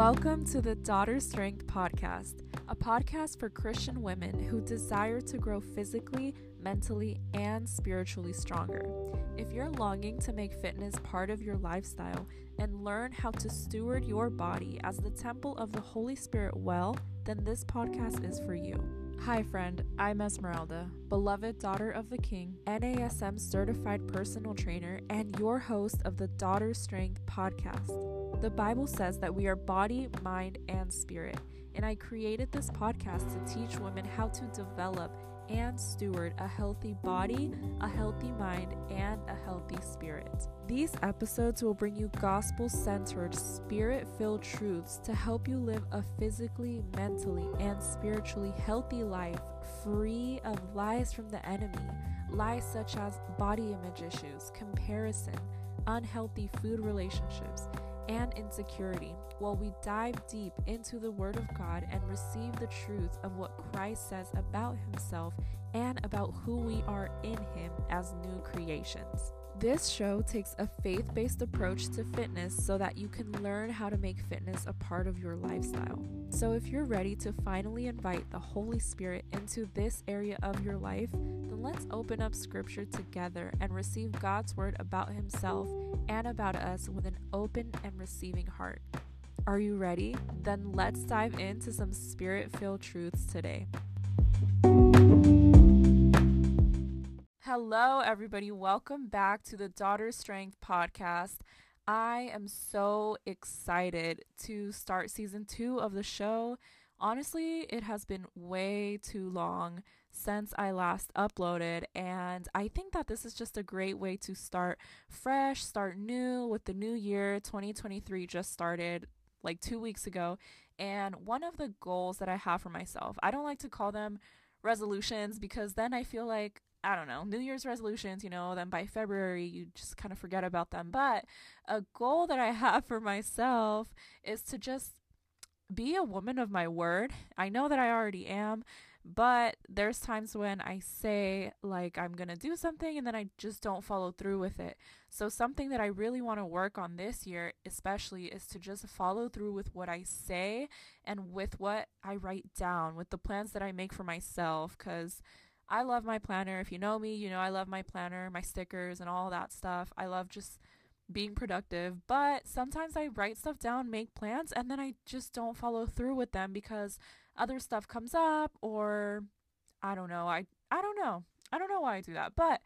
Welcome to the Daughter Strength Podcast, a podcast for Christian women who desire to grow physically, mentally, and spiritually stronger. If you're longing to make fitness part of your lifestyle and learn how to steward your body as the temple of the Holy Spirit well, then this podcast is for you. Hi, friend. I'm Esmeralda, beloved daughter of the King, NASM certified personal trainer, and your host of the Daughter Strength podcast. The Bible says that we are body, mind, and spirit, and I created this podcast to teach women how to develop and steward a healthy body, a healthy mind, and a healthy spirit. These episodes will bring you gospel centered, spirit filled truths to help you live a physically, mentally, and spiritually healthy life free of lies from the enemy. Lies such as body image issues, comparison, unhealthy food relationships, and insecurity while we dive deep into the Word of God and receive the truth of what Christ says about Himself and about who we are in Him as new creations. This show takes a faith based approach to fitness so that you can learn how to make fitness a part of your lifestyle. So, if you're ready to finally invite the Holy Spirit into this area of your life, then let's open up Scripture together and receive God's Word about Himself and about us with an open and receiving heart. Are you ready? Then let's dive into some spirit filled truths today. Hello, everybody. Welcome back to the Daughter Strength podcast. I am so excited to start season two of the show. Honestly, it has been way too long since I last uploaded, and I think that this is just a great way to start fresh, start new with the new year. 2023 just started like two weeks ago, and one of the goals that I have for myself, I don't like to call them resolutions because then I feel like I don't know, New Year's resolutions, you know, then by February you just kind of forget about them. But a goal that I have for myself is to just be a woman of my word. I know that I already am, but there's times when I say, like, I'm going to do something and then I just don't follow through with it. So, something that I really want to work on this year, especially, is to just follow through with what I say and with what I write down, with the plans that I make for myself. Because I love my planner. If you know me, you know I love my planner, my stickers, and all that stuff. I love just being productive, but sometimes I write stuff down, make plans, and then I just don't follow through with them because other stuff comes up or I don't know. I I don't know. I don't know why I do that, but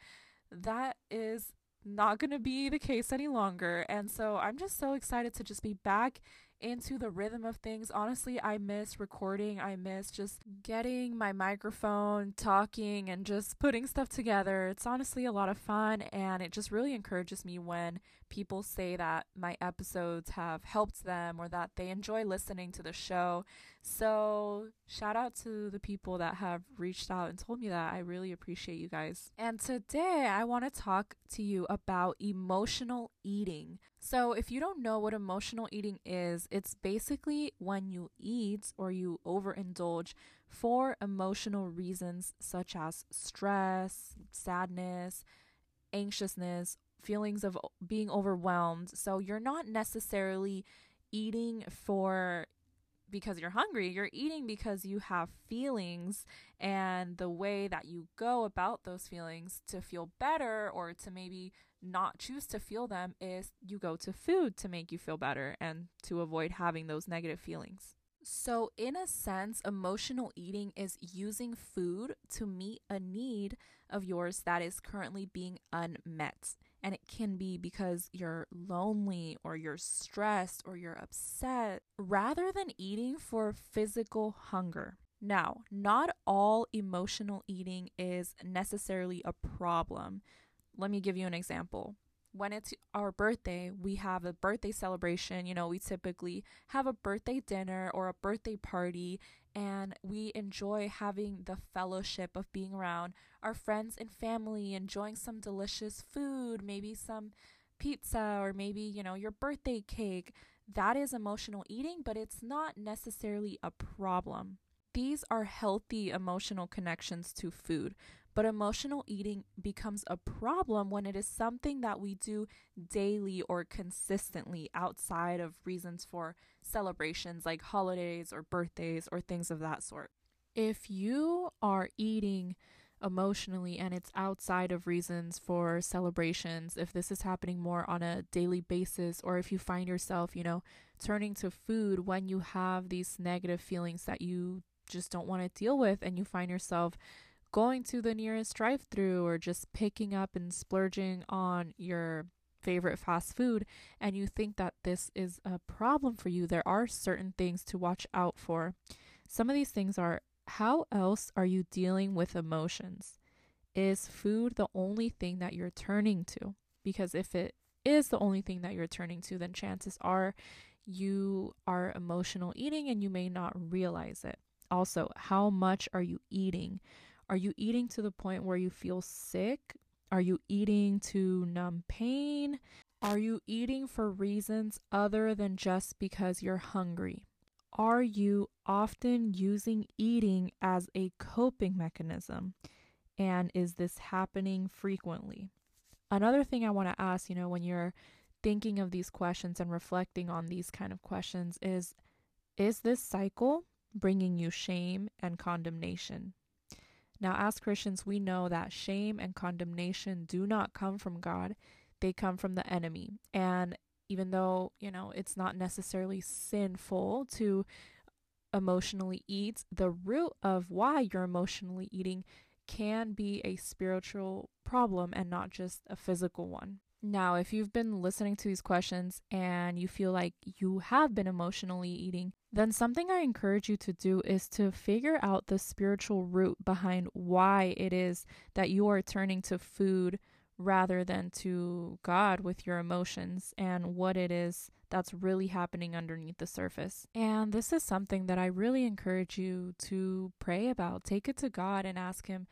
that is not going to be the case any longer. And so I'm just so excited to just be back into the rhythm of things. Honestly, I miss recording. I miss just getting my microphone, talking, and just putting stuff together. It's honestly a lot of fun, and it just really encourages me when people say that my episodes have helped them or that they enjoy listening to the show. So, shout out to the people that have reached out and told me that. I really appreciate you guys. And today, I want to talk to you about emotional eating. So, if you don't know what emotional eating is, it's basically when you eat or you overindulge for emotional reasons such as stress, sadness, anxiousness, feelings of being overwhelmed. So, you're not necessarily eating for because you're hungry, you're eating because you have feelings, and the way that you go about those feelings to feel better or to maybe not choose to feel them is you go to food to make you feel better and to avoid having those negative feelings. So, in a sense, emotional eating is using food to meet a need of yours that is currently being unmet. And it can be because you're lonely or you're stressed or you're upset rather than eating for physical hunger. Now, not all emotional eating is necessarily a problem. Let me give you an example. When it's our birthday, we have a birthday celebration. You know, we typically have a birthday dinner or a birthday party, and we enjoy having the fellowship of being around our friends and family, enjoying some delicious food, maybe some pizza or maybe, you know, your birthday cake. That is emotional eating, but it's not necessarily a problem. These are healthy emotional connections to food. But emotional eating becomes a problem when it is something that we do daily or consistently outside of reasons for celebrations like holidays or birthdays or things of that sort. If you are eating emotionally and it's outside of reasons for celebrations, if this is happening more on a daily basis, or if you find yourself, you know, turning to food when you have these negative feelings that you just don't want to deal with, and you find yourself going to the nearest drive through or just picking up and splurging on your favorite fast food, and you think that this is a problem for you, there are certain things to watch out for. Some of these things are how else are you dealing with emotions? Is food the only thing that you're turning to? Because if it is the only thing that you're turning to, then chances are you are emotional eating and you may not realize it. Also, how much are you eating? Are you eating to the point where you feel sick? Are you eating to numb pain? Are you eating for reasons other than just because you're hungry? Are you often using eating as a coping mechanism? And is this happening frequently? Another thing I want to ask, you know, when you're thinking of these questions and reflecting on these kind of questions is is this cycle bringing you shame and condemnation? Now, as Christians, we know that shame and condemnation do not come from God, they come from the enemy. And even though, you know, it's not necessarily sinful to emotionally eat, the root of why you're emotionally eating can be a spiritual problem and not just a physical one. Now, if you've been listening to these questions and you feel like you have been emotionally eating, then something I encourage you to do is to figure out the spiritual root behind why it is that you are turning to food rather than to God with your emotions and what it is that's really happening underneath the surface. And this is something that I really encourage you to pray about. Take it to God and ask Him,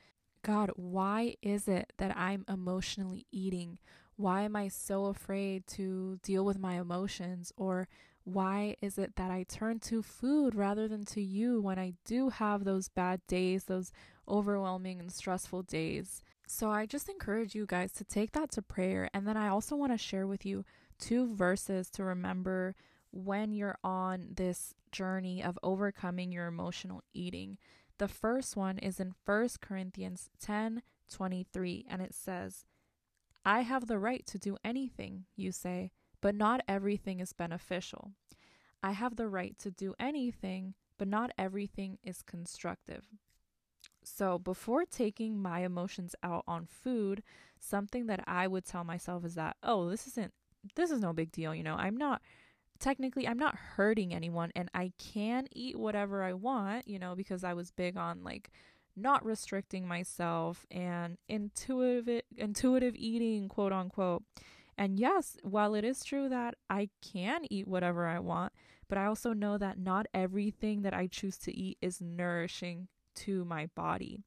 God, why is it that I'm emotionally eating? Why am I so afraid to deal with my emotions? Or why is it that I turn to food rather than to you when I do have those bad days, those overwhelming and stressful days? So I just encourage you guys to take that to prayer. And then I also want to share with you two verses to remember when you're on this journey of overcoming your emotional eating. The first one is in 1 Corinthians 10 23, and it says, I have the right to do anything, you say, but not everything is beneficial. I have the right to do anything, but not everything is constructive. So, before taking my emotions out on food, something that I would tell myself is that, oh, this isn't, this is no big deal. You know, I'm not, technically, I'm not hurting anyone and I can eat whatever I want, you know, because I was big on like not restricting myself and intuitive, intuitive eating, quote unquote. And yes, while it is true that I can eat whatever I want, but I also know that not everything that I choose to eat is nourishing to my body.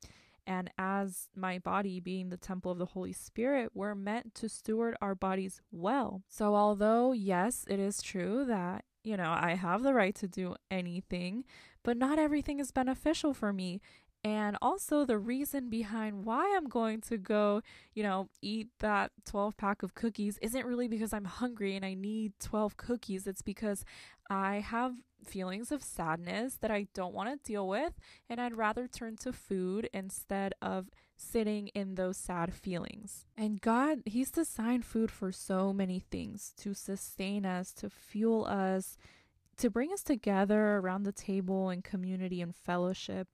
And as my body being the temple of the Holy Spirit, we're meant to steward our bodies well. So, although, yes, it is true that, you know, I have the right to do anything, but not everything is beneficial for me. And also, the reason behind why I'm going to go, you know, eat that 12 pack of cookies isn't really because I'm hungry and I need 12 cookies. It's because I have feelings of sadness that I don't want to deal with, and I'd rather turn to food instead of sitting in those sad feelings. And God, He's designed food for so many things to sustain us, to fuel us, to bring us together around the table in community and fellowship.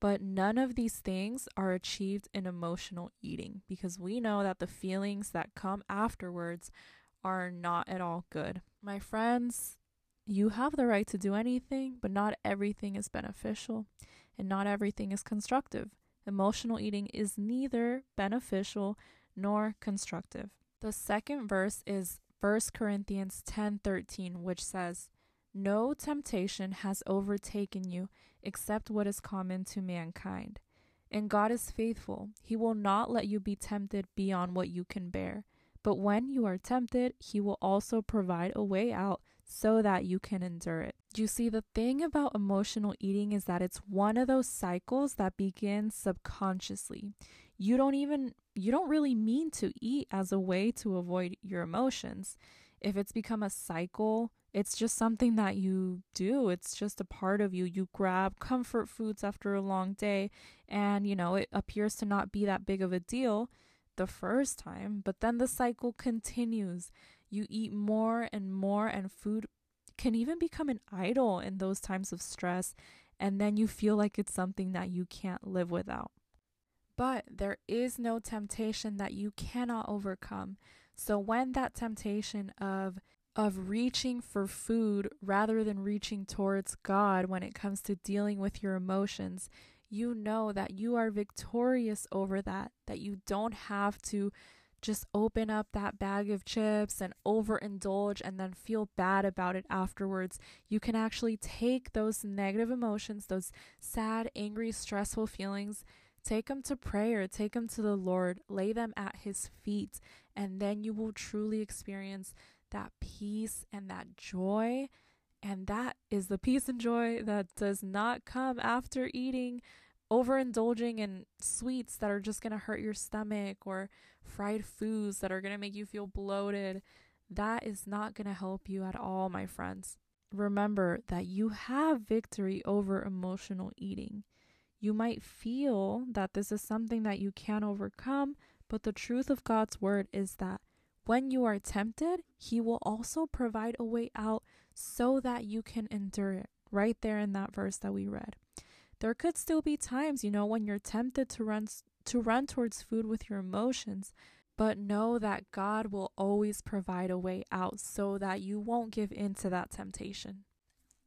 But none of these things are achieved in emotional eating because we know that the feelings that come afterwards are not at all good. My friends, you have the right to do anything, but not everything is beneficial and not everything is constructive. Emotional eating is neither beneficial nor constructive. The second verse is 1 Corinthians 10:13, which says, "No temptation has overtaken you except what is common to mankind. And God is faithful. He will not let you be tempted beyond what you can bear. But when you are tempted, He will also provide a way out so that you can endure it. You see, the thing about emotional eating is that it's one of those cycles that begins subconsciously. you don't even you don't really mean to eat as a way to avoid your emotions. If it's become a cycle, it's just something that you do. It's just a part of you. You grab comfort foods after a long day, and you know, it appears to not be that big of a deal the first time, but then the cycle continues. You eat more and more, and food can even become an idol in those times of stress, and then you feel like it's something that you can't live without. But there is no temptation that you cannot overcome. So when that temptation of of reaching for food rather than reaching towards God when it comes to dealing with your emotions, you know that you are victorious over that, that you don't have to just open up that bag of chips and overindulge and then feel bad about it afterwards. You can actually take those negative emotions, those sad, angry, stressful feelings, take them to prayer, take them to the Lord, lay them at His feet, and then you will truly experience that peace and that joy. And that is the peace and joy that does not come after eating, overindulging in sweets that are just going to hurt your stomach or fried foods that are going to make you feel bloated. That is not going to help you at all, my friends. Remember that you have victory over emotional eating. You might feel that this is something that you can overcome, but the truth of God's word is that when you are tempted, He will also provide a way out so that you can endure it. Right there in that verse that we read. There could still be times, you know, when you're tempted to run to run towards food with your emotions, but know that God will always provide a way out so that you won't give in to that temptation.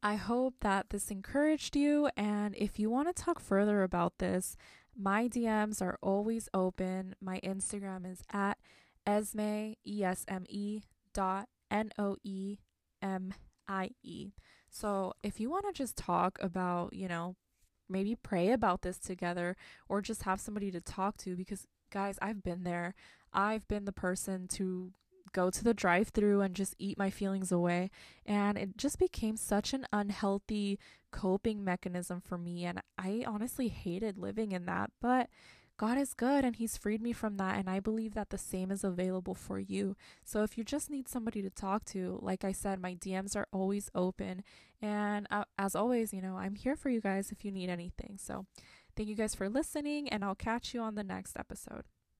I hope that this encouraged you, and if you want to talk further about this, my DMs are always open. My Instagram is at Esme, E S M E dot N O E M I E. So if you want to just talk about, you know, maybe pray about this together or just have somebody to talk to, because guys, I've been there. I've been the person to go to the drive through and just eat my feelings away. And it just became such an unhealthy coping mechanism for me. And I honestly hated living in that. But God is good and He's freed me from that. And I believe that the same is available for you. So if you just need somebody to talk to, like I said, my DMs are always open. And uh, as always, you know, I'm here for you guys if you need anything. So thank you guys for listening, and I'll catch you on the next episode.